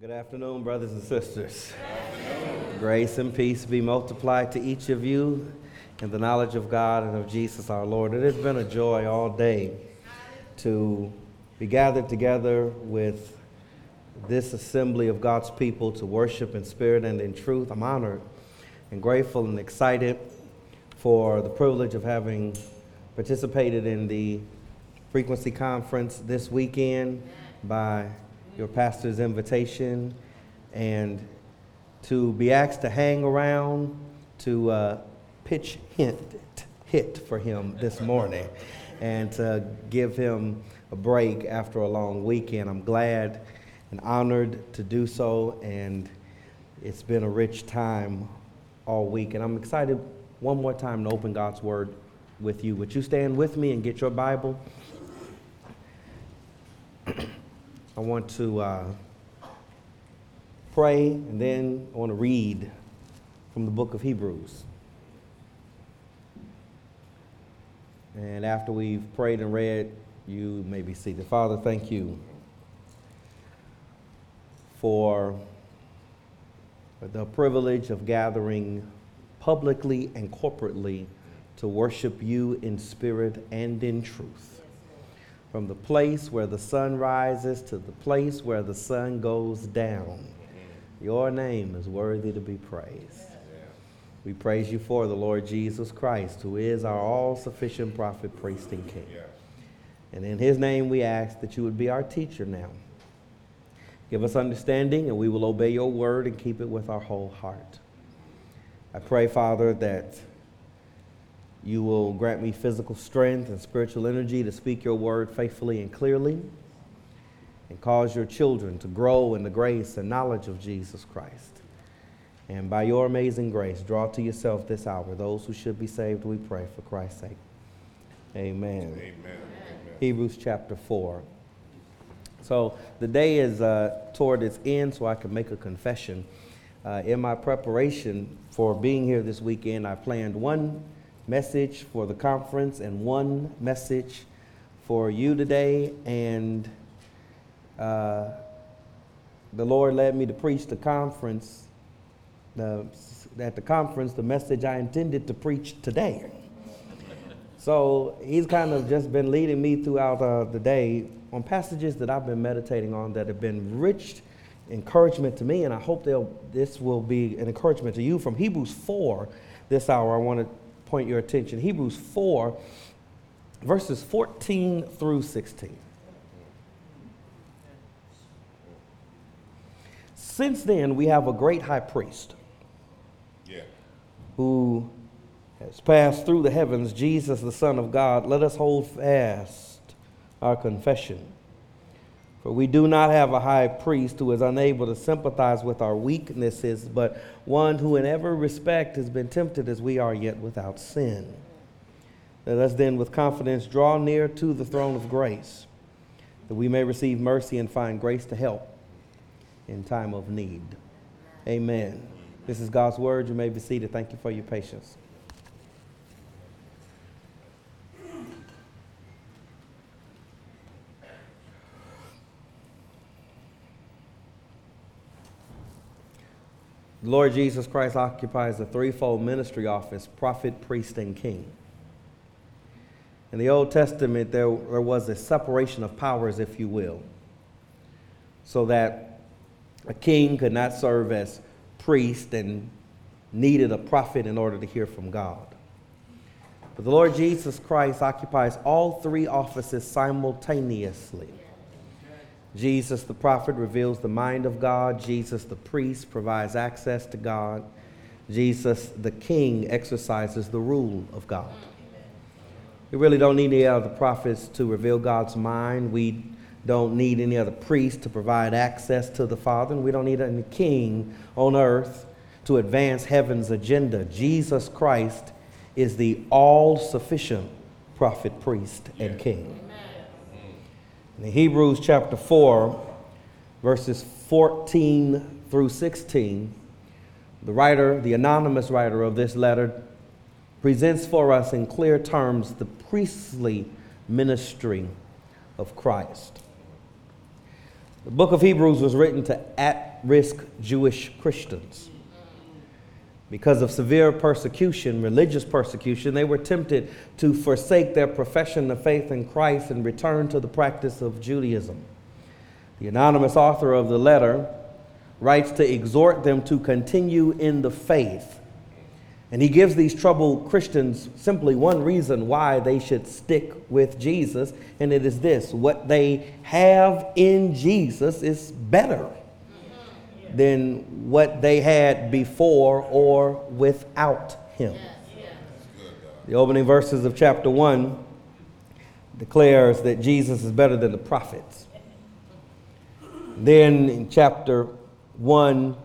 Good afternoon, brothers and sisters. Grace and peace be multiplied to each of you in the knowledge of God and of Jesus our Lord. It has been a joy all day to be gathered together with this assembly of God's people to worship in spirit and in truth. I'm honored and grateful and excited for the privilege of having participated in the frequency conference this weekend by your pastor's invitation and to be asked to hang around to uh, pitch hint hit for him this morning and to give him a break after a long weekend. I'm glad and honored to do so, and it's been a rich time all week. And I'm excited one more time to open God's Word with you. Would you stand with me and get your Bible? I want to uh, pray and then I want to read from the book of Hebrews. And after we've prayed and read, you may be seated. Father, thank you for the privilege of gathering publicly and corporately to worship you in spirit and in truth. From the place where the sun rises to the place where the sun goes down, your name is worthy to be praised. We praise you for the Lord Jesus Christ, who is our all sufficient prophet, priest, and king. And in his name we ask that you would be our teacher now. Give us understanding, and we will obey your word and keep it with our whole heart. I pray, Father, that you will grant me physical strength and spiritual energy to speak your word faithfully and clearly, and cause your children to grow in the grace and knowledge of Jesus Christ. And by your amazing grace, draw to yourself this hour those who should be saved, we pray, for Christ's sake. Amen. Amen. Amen. Hebrews chapter 4. So the day is uh, toward its end, so I can make a confession. Uh, in my preparation for being here this weekend, I planned one message for the conference and one message for you today. And uh, the Lord led me to preach the conference. The, at the conference, the message I intended to preach today. So he's kind of just been leading me throughout uh, the day on passages that I've been meditating on that have been rich encouragement to me, and I hope this will be an encouragement to you. From Hebrews 4, this hour, I want to point your attention. Hebrews 4, verses 14 through 16. Since then, we have a great high priest Yeah. who has passed through the heavens, Jesus, the Son of God. Let us hold fast our confession. For we do not have a high priest who is unable to sympathize with our weaknesses, but one who in every respect has been tempted as we are, yet without sin. Let us then with confidence draw near to the throne of grace, that we may receive mercy and find grace to help in time of need. Amen. This is God's word. You may be seated. Thank you for your patience. The Lord Jesus Christ occupies the threefold ministry office prophet, priest, and king. In the Old Testament, there, there was a separation of powers, if you will, so that a king could not serve as priest and needed a prophet in order to hear from God. But the Lord Jesus Christ occupies all three offices simultaneously. Jesus, the prophet, reveals the mind of God. Jesus, the priest, provides access to God. Jesus, the king, exercises the rule of God. We really don't need any other prophets to reveal God's mind. We don't need any other priest to provide access to the Father. And we don't need any king on earth to advance heaven's agenda. Jesus Christ is the all sufficient prophet, priest, and king. In Hebrews chapter 4, verses 14 through 16, the writer, the anonymous writer of this letter, presents for us in clear terms the priestly ministry of Christ. The book of Hebrews was written to at risk Jewish Christians. Because of severe persecution, religious persecution, they were tempted to forsake their profession of faith in Christ and return to the practice of Judaism. The anonymous author of the letter writes to exhort them to continue in the faith. And he gives these troubled Christians simply one reason why they should stick with Jesus, and it is this what they have in Jesus is better than what they had before or without him. The opening verses of chapter 1 declares that Jesus is better than the prophets. Then in chapter 1,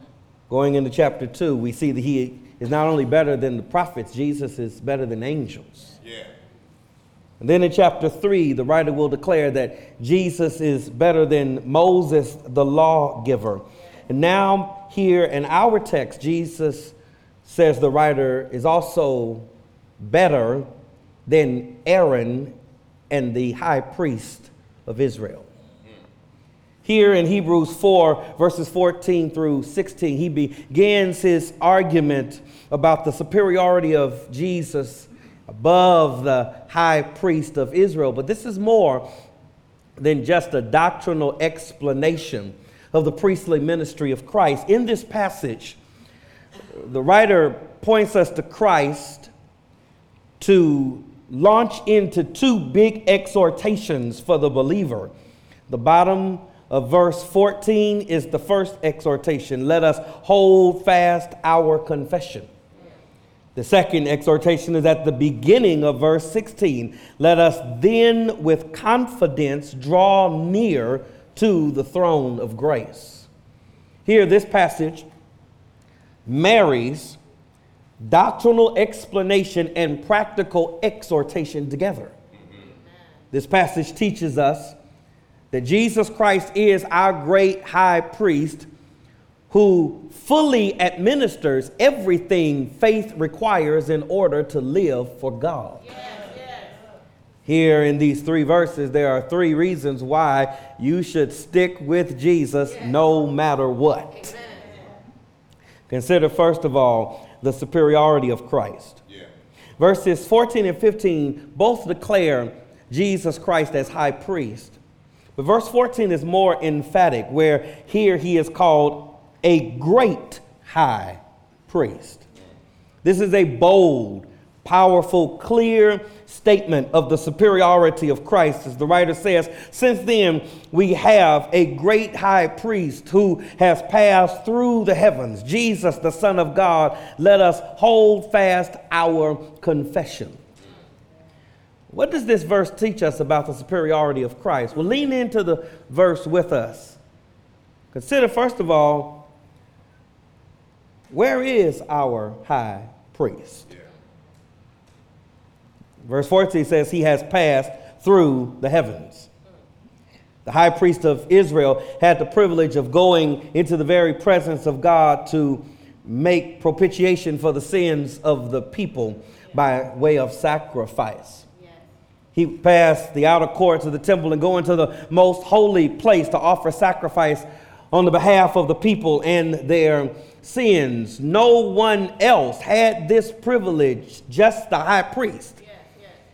going into chapter 2, we see that he is not only better than the prophets, Jesus is better than angels. Yeah. And then in chapter 3, the writer will declare that Jesus is better than Moses, the lawgiver. And now, here in our text, Jesus says the writer is also better than Aaron and the high priest of Israel. Here in Hebrews 4, verses 14 through 16, he begins his argument about the superiority of Jesus above the high priest of Israel. But this is more than just a doctrinal explanation of the priestly ministry of Christ. In this passage, the writer points us to Christ to launch into two big exhortations for the believer. The bottom of verse 14 is the first exhortation let us hold fast our confession. The second exhortation is at the beginning of verse 16. Let us then with confidence draw near to the throne of grace. Here, this passage marries doctrinal explanation and practical exhortation together. This passage teaches us that Jesus Christ is our great high priest who fully administers everything faith requires in order to live for God. Yeah. Here in these three verses, there are three reasons why you should stick with Jesus no matter what. Amen. Consider, first of all, the superiority of Christ. Yeah. Verses 14 and 15 both declare Jesus Christ as high priest. But verse 14 is more emphatic, where here he is called a great high priest. This is a bold, powerful, clear statement of the superiority of Christ. As the writer says, since then we have a great high priest who has passed through the heavens, Jesus, the Son of God. Let us hold fast our confession. What does this verse teach us about the superiority of Christ? Well, lean into the verse with us. Consider, first of all, where is our high priest? Verse 14 says, He has passed through the heavens. The high priest of Israel had the privilege of going into the very presence of God to make propitiation for the sins of the people by way of sacrifice. He passed the outer courts of the temple and go into the most holy place to offer sacrifice on the behalf of the people and their sins. No one else had this privilege, just the high priest.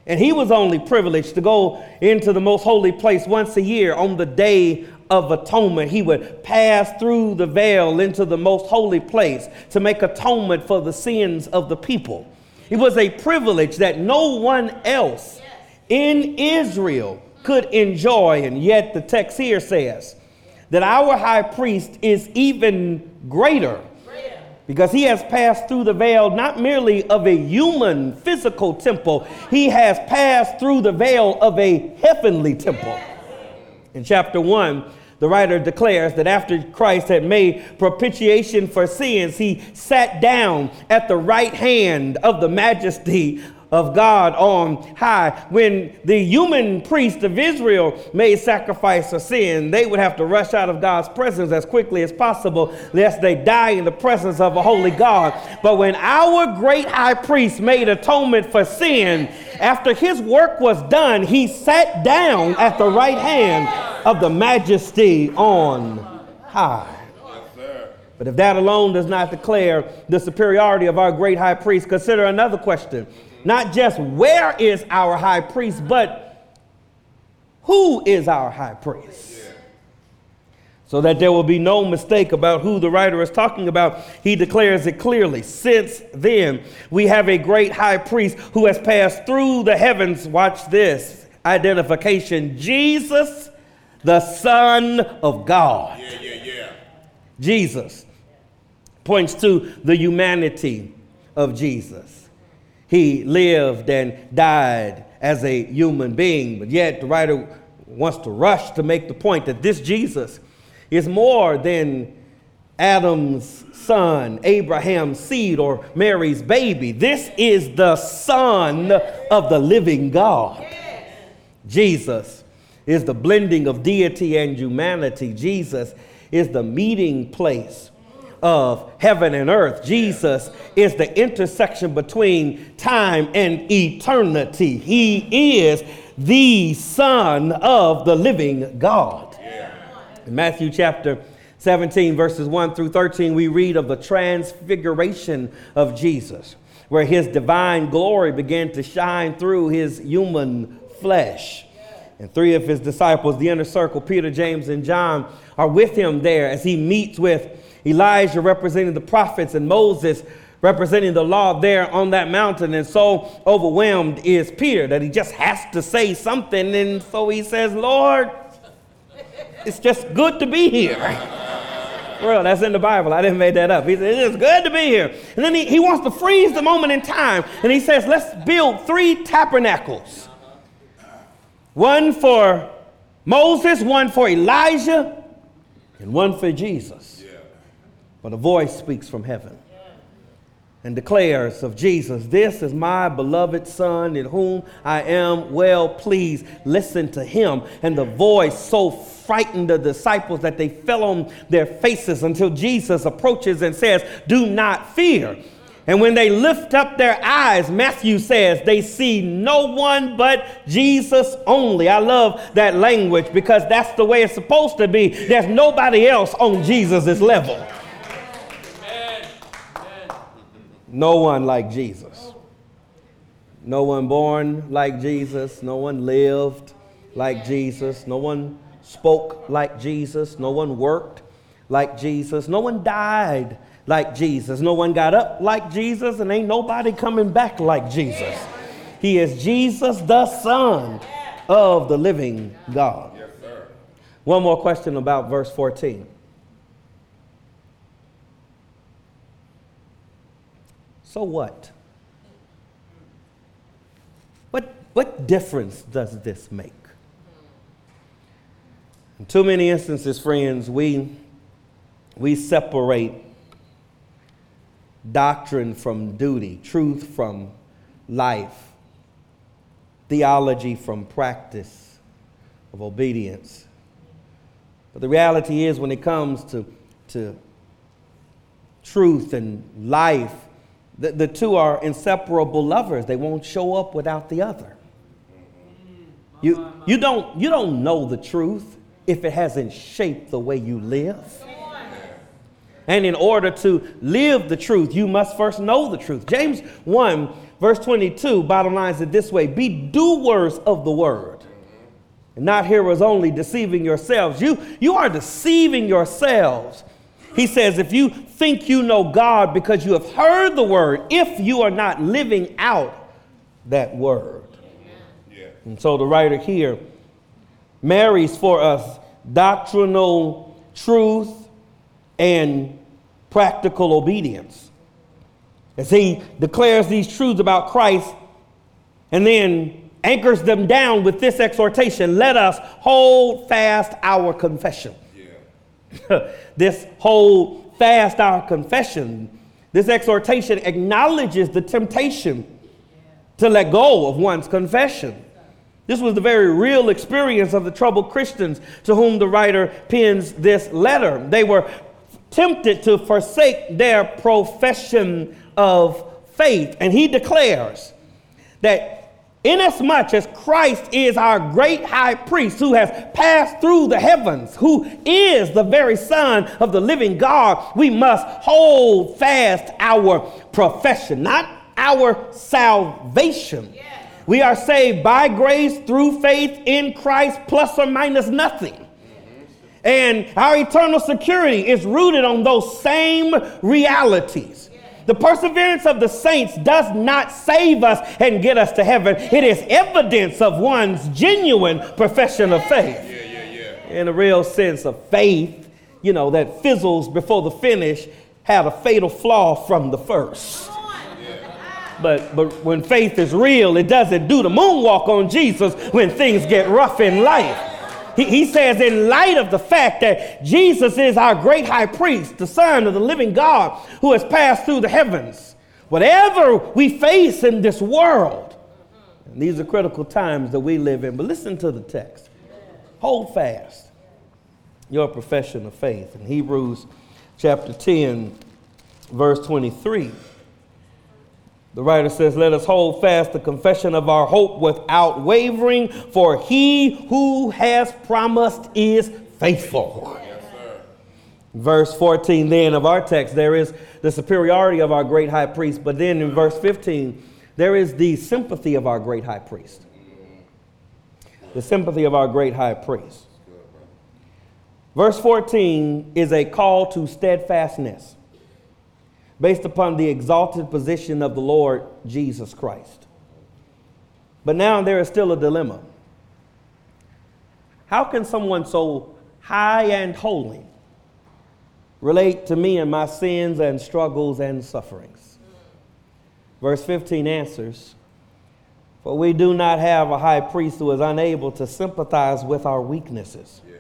And he was only privileged to go into the most holy place once a year on the day of atonement. He would pass through the veil into the most holy place to make atonement for the sins of the people. It was a privilege that no one else in Israel could enjoy. And yet the text here says that our high priest is even greater because he has passed through the veil not merely of a human physical temple, he has passed through the veil of a heavenly temple. In chapter 1, the writer declares that after Christ had made propitiation for sins, he sat down at the right hand of the majesty of God on high. When the human priest of Israel made sacrifice for sin, they would have to rush out of God's presence as quickly as possible, lest they die in the presence of a holy God. But when our great high priest made atonement for sin, after his work was done, he sat down at the right hand of the majesty on high. But if that alone does not declare the superiority of our great high priest, consider another question. Not just where is our high priest, but who is our high priest? So that there will be no mistake about who the writer is talking about, he declares it clearly. Since then, we have a great high priest who has passed through the heavens. Watch this identification Jesus, the Son of God. Yeah, yeah, yeah. Jesus points to the humanity of Jesus. He lived and died as a human being, but yet the writer wants to rush to make the point that this Jesus is more than Adam's son, Abraham's seed, or Mary's baby. This is the Son of the living God. Jesus is the blending of deity and humanity. Jesus is the meeting place of heaven and earth. Jesus is the intersection between time and eternity. He is the Son of the living God. In Matthew chapter 17, verses 1 through 13, we read of the transfiguration of Jesus, where his divine glory began to shine through his human flesh. And three of his disciples, the inner circle, Peter, James, and John, are with him there as he meets with Elijah, representing the prophets, and Moses, representing the law there on that mountain. And so overwhelmed is Peter that he just has to say something. And so he says, Lord, it's just good to be here. Well, that's in the Bible. I didn't make that up. He said, It's good to be here. And then he, he wants to freeze the moment in time. And he says, Let's build three tabernacles one for Moses, one for Elijah, and one for Jesus. But a voice speaks from heaven and declares of Jesus, This is my beloved Son in whom I am well pleased. Listen to him. And the voice so frightened the disciples that they fell on their faces until Jesus approaches and says, Do not fear. And when they lift up their eyes, Matthew says they see no one but Jesus only. I love that language because that's the way it's supposed to be. There's nobody else on Jesus' level. No one like Jesus. No one born like Jesus. No one lived like Jesus. No one spoke like Jesus. No one worked like Jesus. No one died like Jesus. No one got up like Jesus, and ain't nobody coming back like Jesus. He is Jesus, the Son of the living God. One more question about verse 14. So what? What, what difference does this make? In too many instances, friends, we, we separate doctrine from duty, truth from life, theology from practice of obedience. But the reality is, when it comes to, to truth and life, the, the two are inseparable lovers. They won't show up without the other. You, you, don't, you don't know the truth if it hasn't shaped the way you live. And in order to live the truth, you must first know the truth. James 1, verse 22, bottom line is it this way Be doers of the word, not hearers only, deceiving yourselves. You, you are deceiving yourselves. He says, if you think you know God because you have heard the word, if you are not living out that word. Yeah. And so the writer here marries for us doctrinal truth and practical obedience. As he declares these truths about Christ and then anchors them down with this exhortation let us hold fast our confession. This whole fast our confession, this exhortation acknowledges the temptation to let go of one's confession. This was the very real experience of the troubled Christians to whom the writer pens this letter. They were tempted to forsake their profession of faith. And he declares that Inasmuch as Christ is our great high priest who has passed through the heavens, who is the very Son of the living God, we must hold fast our profession, not our salvation. We are saved by grace through faith in Christ, plus or minus nothing. Mm-hmm. And our eternal security is rooted on those same realities. The perseverance of the saints does not save us and get us to heaven. It is evidence of one's genuine profession of faith. Yeah, yeah, yeah. In a real sense of faith, you know, that fizzles before the finish had a fatal flaw from the first. But, but when faith is real, it doesn't do the moonwalk on Jesus when things get rough in life. He, he says, in light of the fact that Jesus is our great high priest, the Son of the living God who has passed through the heavens, whatever we face in this world, and these are critical times that we live in, but listen to the text. Hold fast your profession of faith. In Hebrews chapter 10, verse 23. The writer says, Let us hold fast the confession of our hope without wavering, for he who has promised is faithful. Yes, verse 14, then, of our text, there is the superiority of our great high priest. But then in verse 15, there is the sympathy of our great high priest. The sympathy of our great high priest. Verse 14 is a call to steadfastness based upon the exalted position of the Lord Jesus Christ. But now there is still a dilemma. How can someone so high and holy relate to me and my sins and struggles and sufferings? Verse 15 answers For we do not have a high priest who is unable to sympathize with our weaknesses, yeah.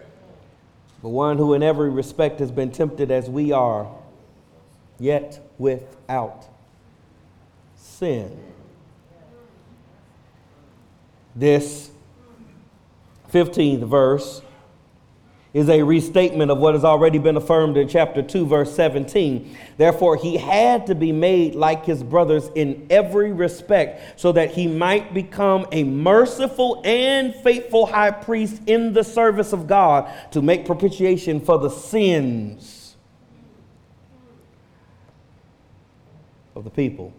but one who in every respect has been tempted as we are yet without sin. This 15th verse is a restatement of what has already been affirmed in chapter 2, verse 17. Therefore, he had to be made like his brothers in every respect, so that he might become a merciful and faithful high priest in the service of God to make propitiation for the sins of the people.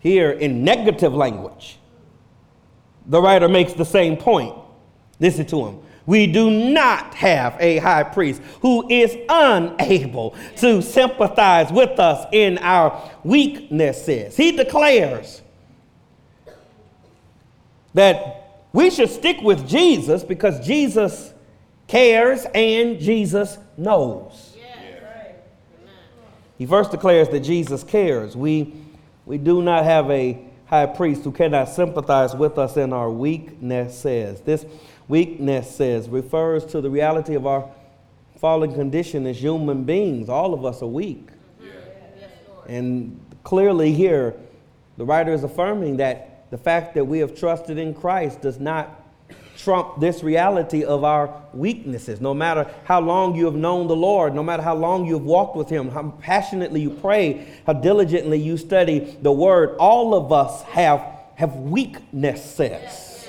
Here, in negative language, the writer makes the same point. Listen to him. We do not have a high priest who is unable to sympathize with us in our weaknesses. He declares that we should stick with Jesus because Jesus cares and Jesus knows. He first declares that Jesus cares. We, we do not have a high priest who cannot sympathize with us in our weaknesses. This weakness says refers to the reality of our fallen condition as human beings. All of us are weak. And clearly, here, the writer is affirming that the fact that we have trusted in Christ does not trump this reality of our weaknesses. No matter how long you have known the Lord, no matter how long you've walked with Him, how passionately you pray, how diligently you study the Word, all of us have, have weaknesses.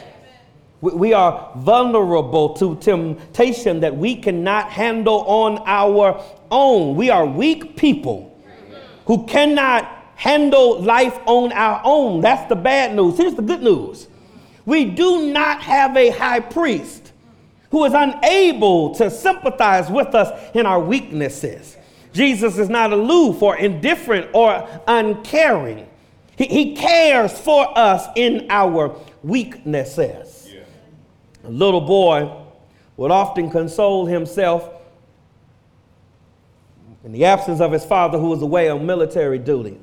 We are vulnerable to temptation that we cannot handle on our own. We are weak people who cannot handle life on our own. That's the bad news. Here's the good news we do not have a high priest who is unable to sympathize with us in our weaknesses. Jesus is not aloof or indifferent or uncaring. He, he cares for us in our weaknesses. Yeah. A little boy would often console himself in the absence of his father, who was away on military duty,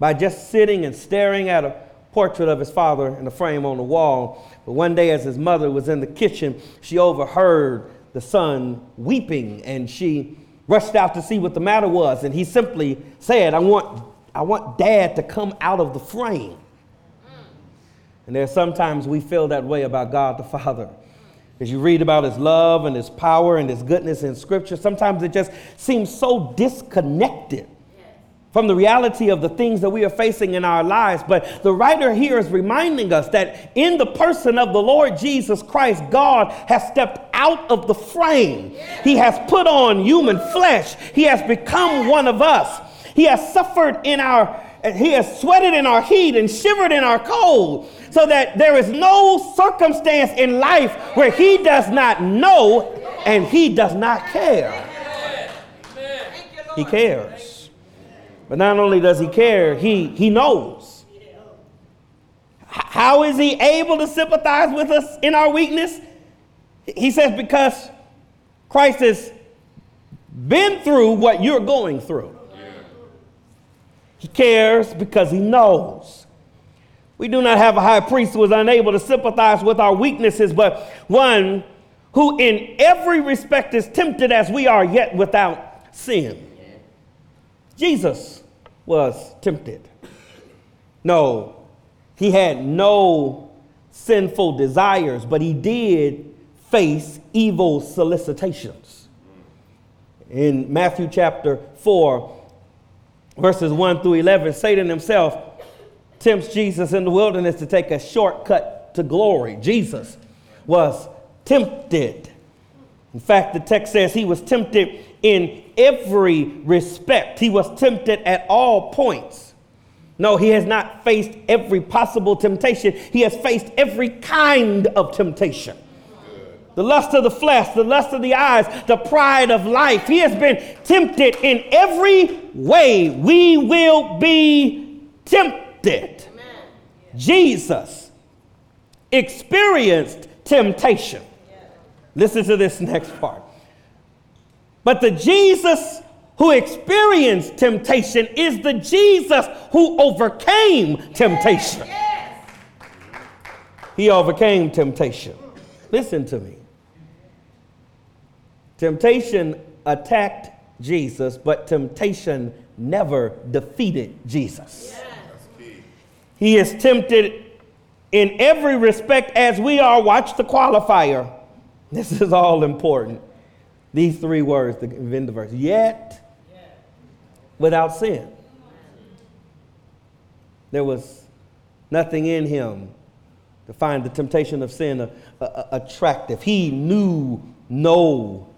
by just sitting and staring at a portrait of his father in a frame on the wall. But one day, as his mother was in the kitchen, she overheard the son weeping and she rushed out to see what the matter was. And he simply said, I want, I want dad to come out of the frame. Mm. And there's sometimes we feel that way about God the Father. As you read about his love and his power and his goodness in scripture, sometimes it just seems so disconnected from the reality of the things that we are facing in our lives. But the writer here is reminding us that in the person of the Lord Jesus Christ, God has stepped out of the frame. He has put on human flesh. He has become one of us. He has suffered in our he has sweated in our heat and shivered in our cold, so that there is no circumstance in life where he does not know and he does not care. He cares. But not only does he care, he, he knows. How is he able to sympathize with us in our weakness? He says, because Christ has been through what you're going through. He cares because he knows. We do not have a high priest who is unable to sympathize with our weaknesses, but one who in every respect is tempted as we are, yet without sin. Jesus was tempted. No, he had no sinful desires, but he did face evil solicitations. In Matthew chapter 4, verses 1 through 11, Satan himself tempts Jesus in the wilderness to take a shortcut to glory. Jesus was tempted. In fact, the text says he was tempted in every respect. He was tempted at all points. No, he has not faced every possible temptation. He has faced every kind of temptation. The lust of the flesh, the lust of the eyes, the pride of life. He has been tempted in every way. We will be tempted. Jesus experienced temptation. Listen to this next part. But the Jesus who experienced temptation is the Jesus who overcame temptation. He overcame temptation. Listen to me. Temptation attacked Jesus, but temptation never defeated Jesus. He is tempted in every respect as we are. Watch the qualifier. This is all important. These three words to end the verse. Yet without sin. There was nothing in him to find the temptation of sin uh, uh, attractive. He knew no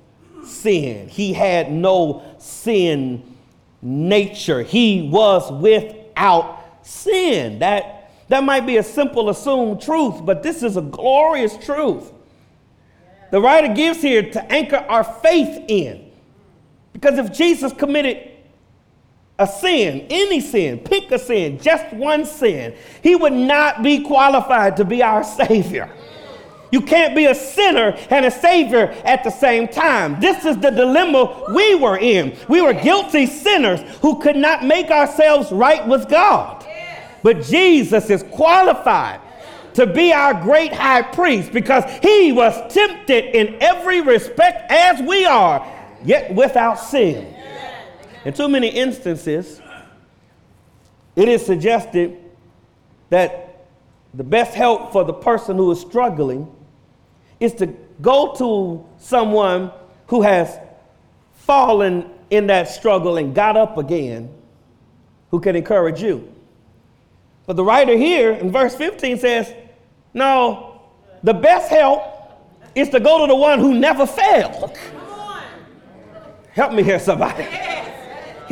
sin. He had no sin nature. He was without sin. That, that might be a simple assumed truth, but this is a glorious truth the writer gives here to anchor our faith in. Because if Jesus committed a sin, any sin, pick a sin, just one sin, he would not be qualified to be our Savior. You can't be a sinner and a Savior at the same time. This is the dilemma we were in. We were guilty sinners who could not make ourselves right with God. But Jesus is qualified to be our great high priest because he was tempted in every respect as we are, yet without sin. In too many instances, it is suggested that the best help for the person who is struggling is to go to someone who has fallen in that struggle and got up again, who can encourage you. But the writer here in verse 15 says, no, the best help is to go to the one who never failed. Help me here, somebody.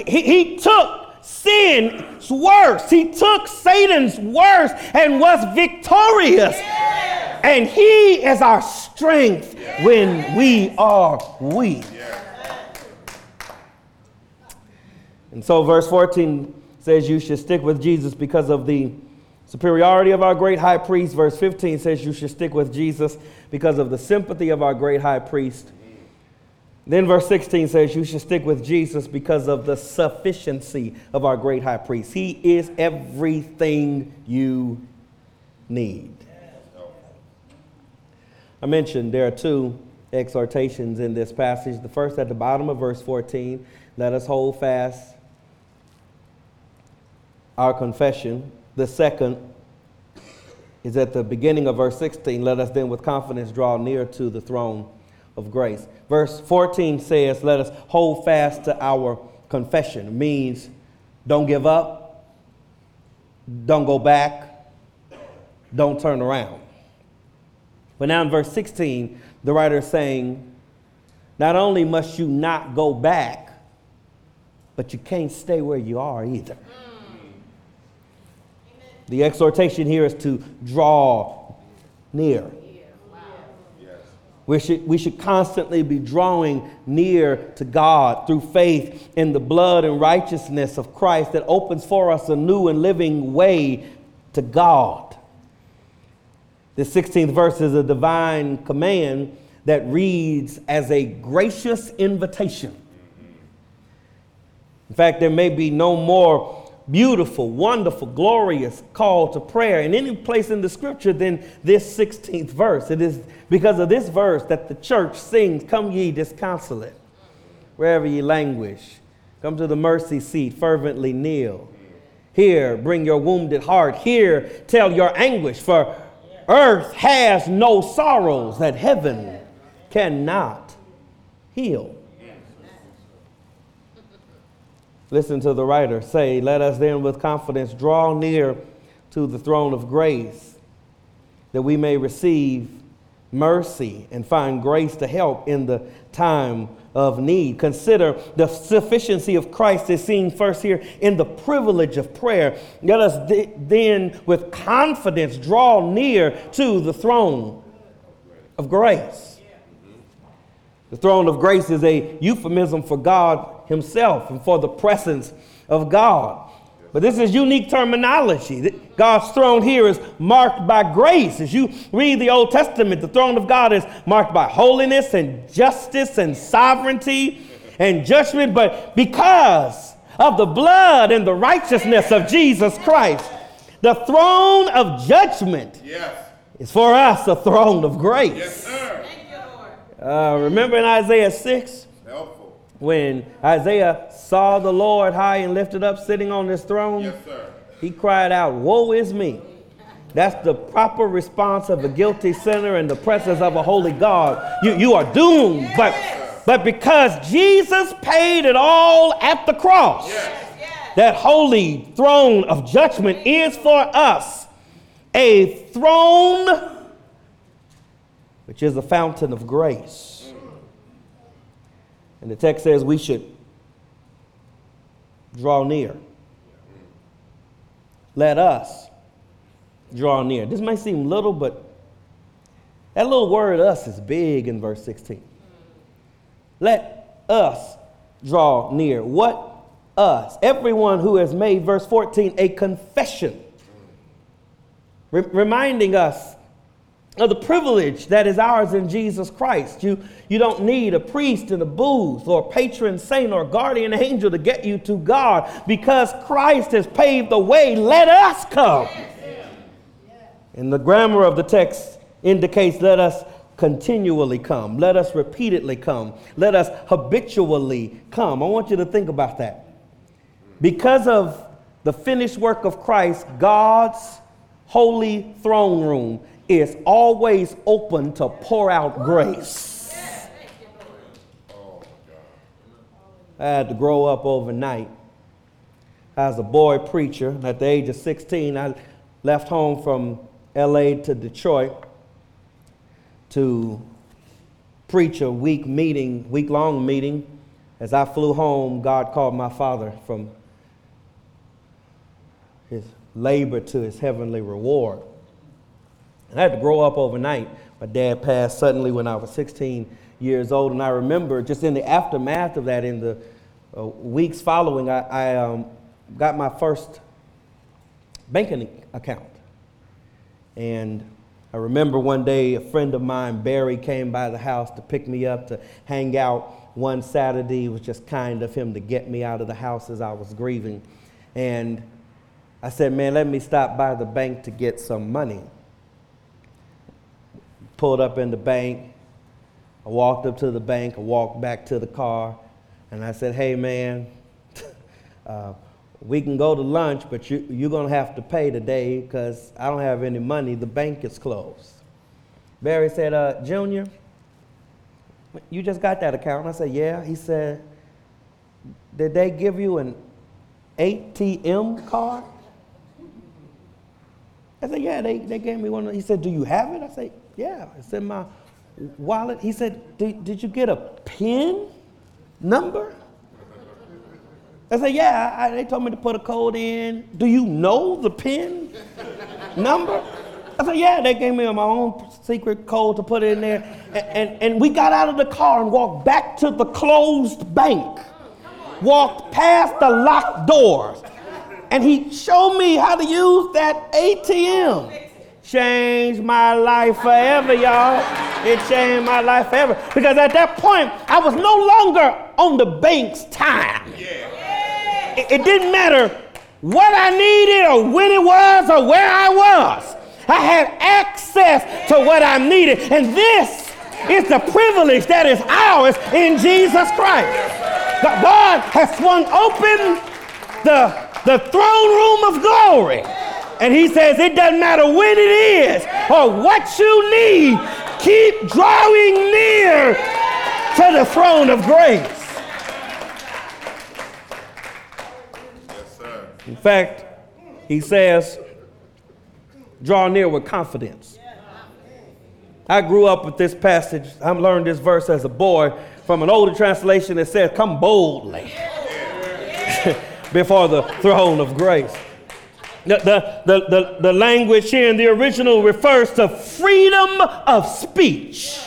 He, he took sin's worst, he took Satan's worst and was victorious. And he is our strength when we are weak. And so, verse 14 says, You should stick with Jesus because of the Superiority of our great high priest, verse 15 says you should stick with Jesus because of the sympathy of our great high priest. Then verse 16 says you should stick with Jesus because of the sufficiency of our great high priest. He is everything you need. I mentioned there are two exhortations in this passage. The first at the bottom of verse 14 let us hold fast our confession the second is at the beginning of verse 16. Let us then with confidence draw near to the throne of grace. Verse 14 says, Let us hold fast to our confession. It means Don't give up. Don't go back. Don't turn around. But now in verse 16, the writer is saying, not only must you not go back, but you can't stay where you are either. The exhortation here is to draw near. We should, we should constantly be drawing near to God through faith in the blood and righteousness of Christ that opens for us a new and living way to God. The 16th verse is a divine command that reads as a gracious invitation. In fact, there may be no more beautiful, wonderful, glorious call to prayer in any place in the scripture than this 16th verse. It is because of this verse that the church sings, Come ye disconsolate, wherever ye languish. Come to the mercy seat, fervently kneel. Here, bring your wounded heart. Here, tell your anguish, for earth has no sorrows that heaven cannot heal. Listen to the writer say, Let us then with confidence draw near to the throne of grace that we may receive mercy and find grace to help in the time of need. Consider the sufficiency of Christ is seen first here in the privilege of prayer. Let us then with confidence draw near to the throne of grace. The throne of grace is a euphemism for God Himself and for the presence of God. But this is unique terminology. God's throne here is marked by grace. As you read the Old Testament, the throne of God is marked by holiness and justice and sovereignty and judgment. But because of the blood and the righteousness of Jesus Christ, the throne of judgment yes. is for us a throne of grace. Yes, sir. Uh, remember in Isaiah 6? When Isaiah saw the Lord high and lifted up sitting on his throne, yes, sir. he cried out, Woe is me. That's the proper response of a guilty sinner in the presence of a holy God. You, you are doomed. Yes. But, but because Jesus paid it all at the cross, yes. that holy throne of judgment is for us a throne which is a fountain of grace. And the text says we should draw near. Let us draw near. This may seem little, but that little word us is big in verse 16. Let us draw near. What us? Everyone who has made, verse 14, a confession, Re- reminding us of the privilege that is ours in Jesus Christ. You, you don't need a priest in a booth or a patron saint or guardian angel to get you to God because Christ has paved the way. Let us come. And the grammar of the text indicates let us continually come, let us repeatedly come, let us habitually come. I want you to think about that. Because of the finished work of Christ, God's holy throne room is always open to pour out grace. I had to grow up overnight. As a boy preacher, at the age of 16, I left home from LA to Detroit to preach a week meeting, week long meeting. As I flew home, God called my father from his labor to his heavenly reward. I had to grow up overnight. My dad passed suddenly when I was 16 years old, and I remember just in the aftermath of that, in the uh, weeks following, I, I um, got my first banking account. And I remember one day a friend of mine, Barry, came by the house to pick me up to hang out one Saturday. It was just kind of him to get me out of the house as I was grieving. And I said, Man, let me stop by the bank to get some money pulled up in the bank. I walked up to the bank, I walked back to the car, and I said, Hey, man, uh, we can go to lunch, but you, you're going to have to pay today because I don't have any money. The bank is closed. Barry said, uh, Junior, you just got that account? I said, Yeah. He said, Did they give you an ATM card? I said, yeah, they, they gave me one. He said, do you have it? I said, yeah. It's in my wallet. He said, did, you get a PIN number? I said, yeah, I, they told me to put a code in. Do you know the PIN number? I said, yeah, they gave me my own secret code to put in there. And, and, and we got out of the car and walked back to the closed bank. Walked past the locked doors. And he showed me how to use that ATM. Changed my life forever, y'all. It changed my life forever. Because at that point, I was no longer on the bank's time. It, it didn't matter what I needed or when it was or where I was. I had access to what I needed. And this is the privilege that is ours in Jesus Christ. God has swung open the, the throne room of glory. And he says, it doesn't matter when it is or what you need, keep drawing near to the throne of grace. Yes, In fact, he says, draw near with confidence. I grew up with this passage. I learned this verse as a boy from an older translation that said, Come boldly before the throne of grace. The, the, the, the, the language here in the original refers to freedom of speech.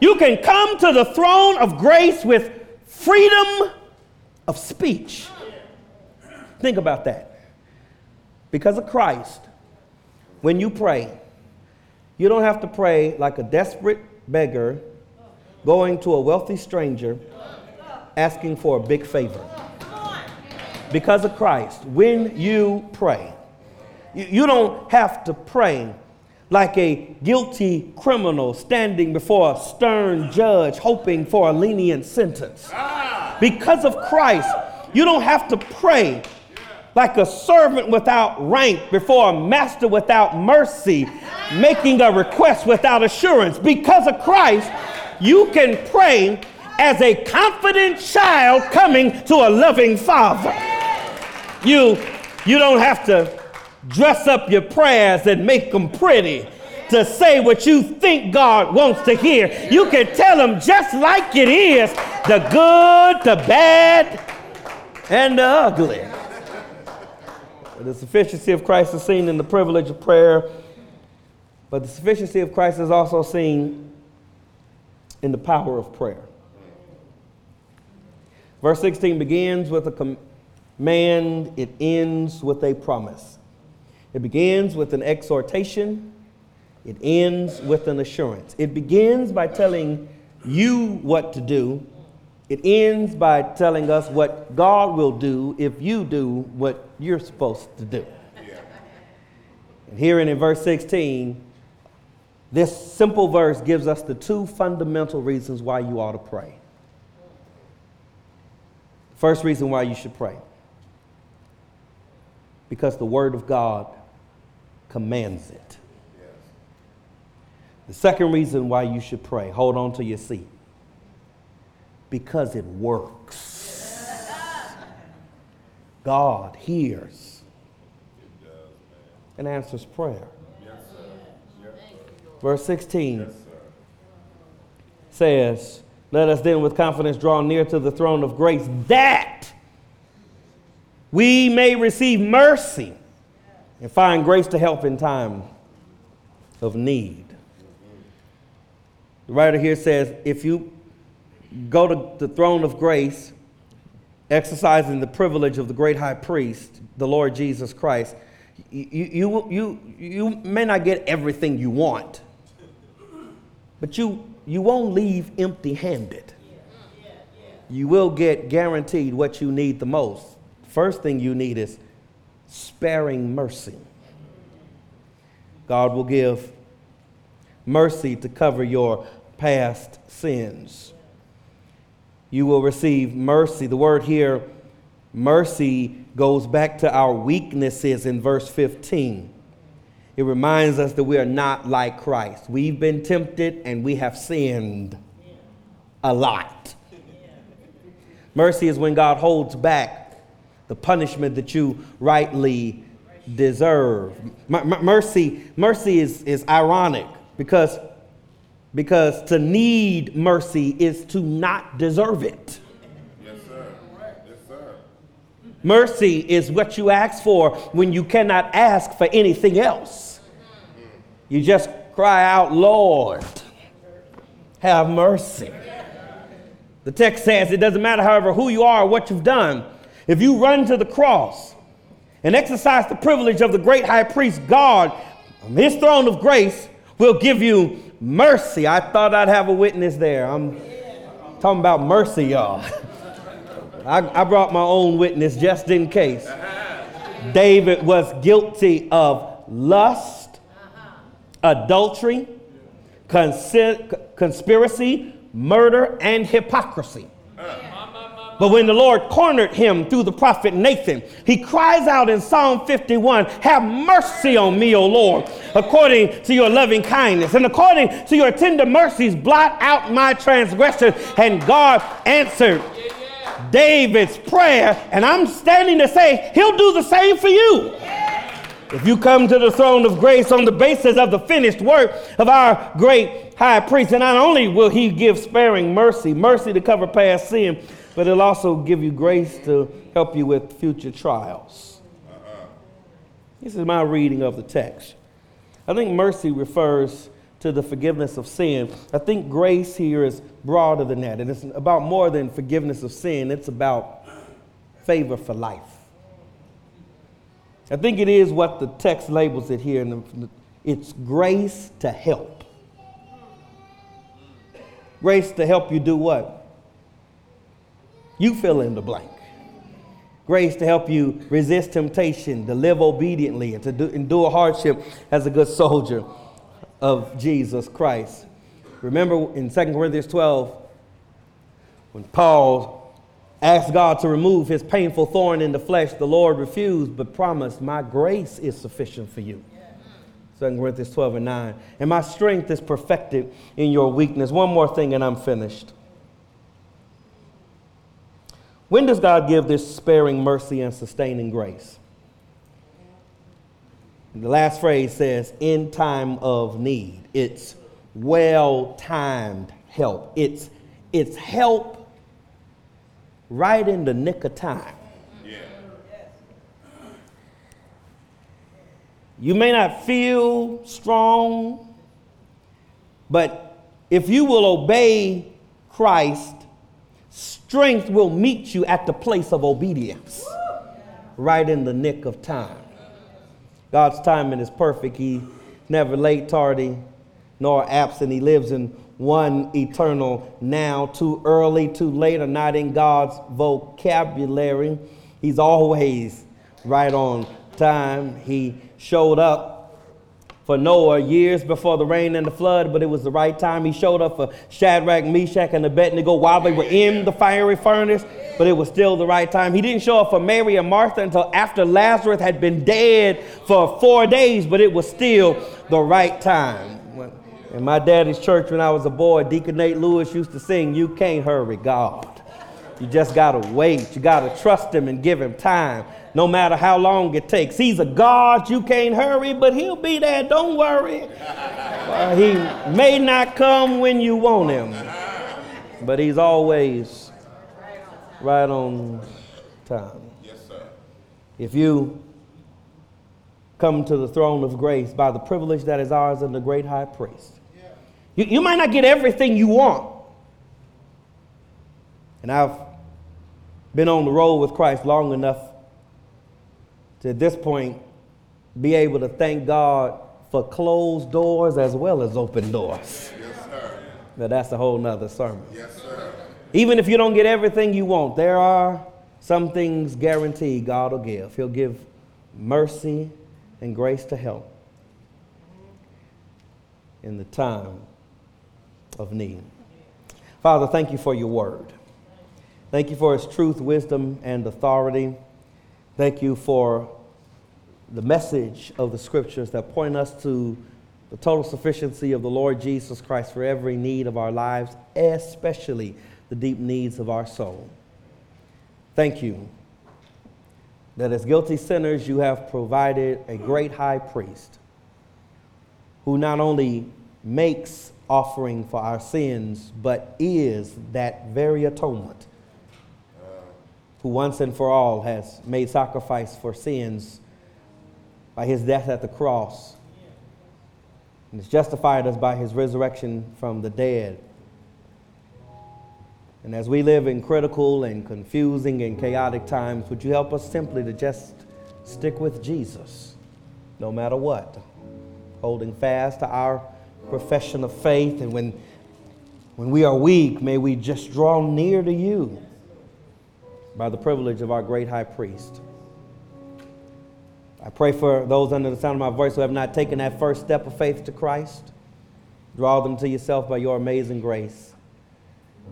You can come to the throne of grace with freedom of speech. Think about that because of Christ, when you pray, you don't have to pray like a desperate beggar going to a wealthy stranger asking for a big favor. Because of Christ, when you pray, you, don't have to pray like a guilty criminal standing before a stern judge hoping for a lenient sentence. Because of Christ, you don't have to pray like a servant without rank before a master without mercy, making a request without assurance. Because of Christ, you can pray as a confident child coming to a loving father. You, you don't have to dress up your prayers and make them pretty to say what you think God wants to hear. You can tell him just like it is the good, the bad, and the ugly. The sufficiency of Christ is seen in the privilege of prayer, but the sufficiency of Christ is also seen in the power of prayer. Verse 16 begins with a command, it ends with a promise. It begins with an exhortation, it ends with an assurance. It begins by telling you what to do, it ends by telling us what God will do if you do what you're supposed to do. And here in verse 16, this simple verse gives us the two fundamental reasons why you ought to pray. First reason why you should pray because the Word of God commands it. Yes. The second reason why you should pray, hold on to your seat because it works. God hears and answers prayer. Verse 16 says, Let us then with confidence draw near to the throne of grace that we may receive mercy and find grace to help in time of need. The writer here says, If you go to the throne of grace, exercising the privilege of the great high priest, the Lord Jesus Christ, you, you, you, you may not get everything you want, but you, you won't leave empty handed. You will get guaranteed what you need the most. First thing you need is sparing mercy. God will give mercy to cover your past sins you will receive mercy. The word here, mercy, goes back to our weaknesses in verse 15. It reminds us that we are not like Christ. We've been tempted and we have sinned a lot. Mercy is when God holds back the punishment that you rightly deserve. mercy, mercy is, is ironic because, because to need mercy is to not deserve it. Yes, sir. Yes, sir. Mercy is what you ask for when you cannot ask for anything else. You just cry out, Lord, have mercy. The text says it doesn't matter, however, who you are or what you've done. If you run to the cross and exercise the privilege of the great high priest, God, his throne of grace, will give you mercy. I thought I'd have a witness there. I'm talking about mercy, y'all. I, I brought my own witness just in case. David was guilty of lust, adultery, conspiracy, murder, and hypocrisy. But when the Lord cornered him through the prophet Nathan, he cries out in Psalm 51 Have mercy on me, O Lord, according to your loving kindness, and according to your tender mercies, blot out my transgression. And God answered David's prayer, and I'm standing to say, He'll do the same for you. If you come to the throne of grace on the basis of the finished work of our great high priest, and not only will he give sparing mercy, mercy to cover past sin, but it'll also give you grace to help you with future trials. This is my reading of the text. I think mercy refers to the forgiveness of sin. I think grace here is broader than that. And it's about more than forgiveness of sin, it's about favor for life. I think it is what the text labels it here. It's grace to help. Grace to help you do what? You fill in the blank. Grace to help you resist temptation, to live obediently, and to do, endure hardship as a good soldier of Jesus Christ. Remember in 2 Corinthians 12, when Paul asked God to remove his painful thorn in the flesh, the Lord refused, but promised, My grace is sufficient for you. 2 Corinthians 12 and 9. And my strength is perfected in your weakness. One more thing, and I'm finished. When does God give this sparing mercy and sustaining grace? The last phrase says, in time of need. It's well timed help. It's, it's help right in the nick of time. Yeah. You may not feel strong, but if you will obey Christ Strength will meet you at the place of obedience, right in the nick of time. God's timing is perfect. He never late, tardy, nor absent. He lives in one eternal now. Too early, too late are not in God's vocabulary. He's always right on time. He showed up for Noah years before the rain and the flood, but it was the right time. He showed up for Shadrach, Meshach, and Abednego while they were in the fiery furnace, but it was still the right time. He didn't show up for Mary and Martha until after Lazarus had been dead for four days, but it was still the right time. In my daddy's church when I was a boy, Deacon Nate Lewis used to sing, You Can't Hurry God. You just got to wait. You got to trust him and give him time no matter how long it takes. He's a God, you can't hurry, but he'll be there, don't worry. Uh, he may not come when you want him, but he's always right on time. Yes, sir. If you come to the throne of grace by the privilege that is ours in the great high priest, you, you might not get everything you want. And I've been on the road with Christ long enough to at this point be able to thank God for closed doors as well as open doors. Yes, sir. Now that's a whole nother sermon. Yes, sir. Even if you don't get everything you want, there are some things guaranteed God will give. He'll give mercy and grace to help in the time of need. Father, thank you for your word. Thank you for its truth, wisdom, and authority. Thank you for the message of the scriptures that point us to the total sufficiency of the Lord Jesus Christ for every need of our lives, especially the deep needs of our soul. Thank you that as guilty sinners, you have provided a great high priest who not only makes offering for our sins, but is that very atonement, who once and for all has made sacrifice for sins by his death at the cross, and has justified us by his resurrection from the dead. And as we live in critical and confusing and chaotic times, would you help us simply to just stick with Jesus, no matter what, holding fast to our profession of faith. And when, when we are weak, may we just draw near to you by the privilege of our great high priest. I pray for those under the sound of my voice who have not taken that first step of faith to Christ. Draw them to yourself by your amazing grace.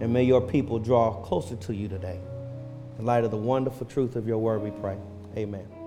And may your people draw closer to you today. In light of the wonderful truth of your word, we pray. Amen.